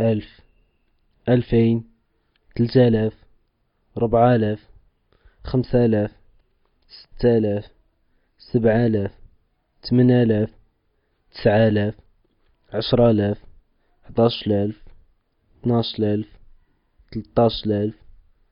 ألف ألفين ثلاثة آلاف ربعة آلاف خمسة آلاف ستة آلاف سبعة آلاف ثمانية آلاف تسعة آلاف عشرة آلاف حداش ألف اثناش ألف ثلاثة ألف.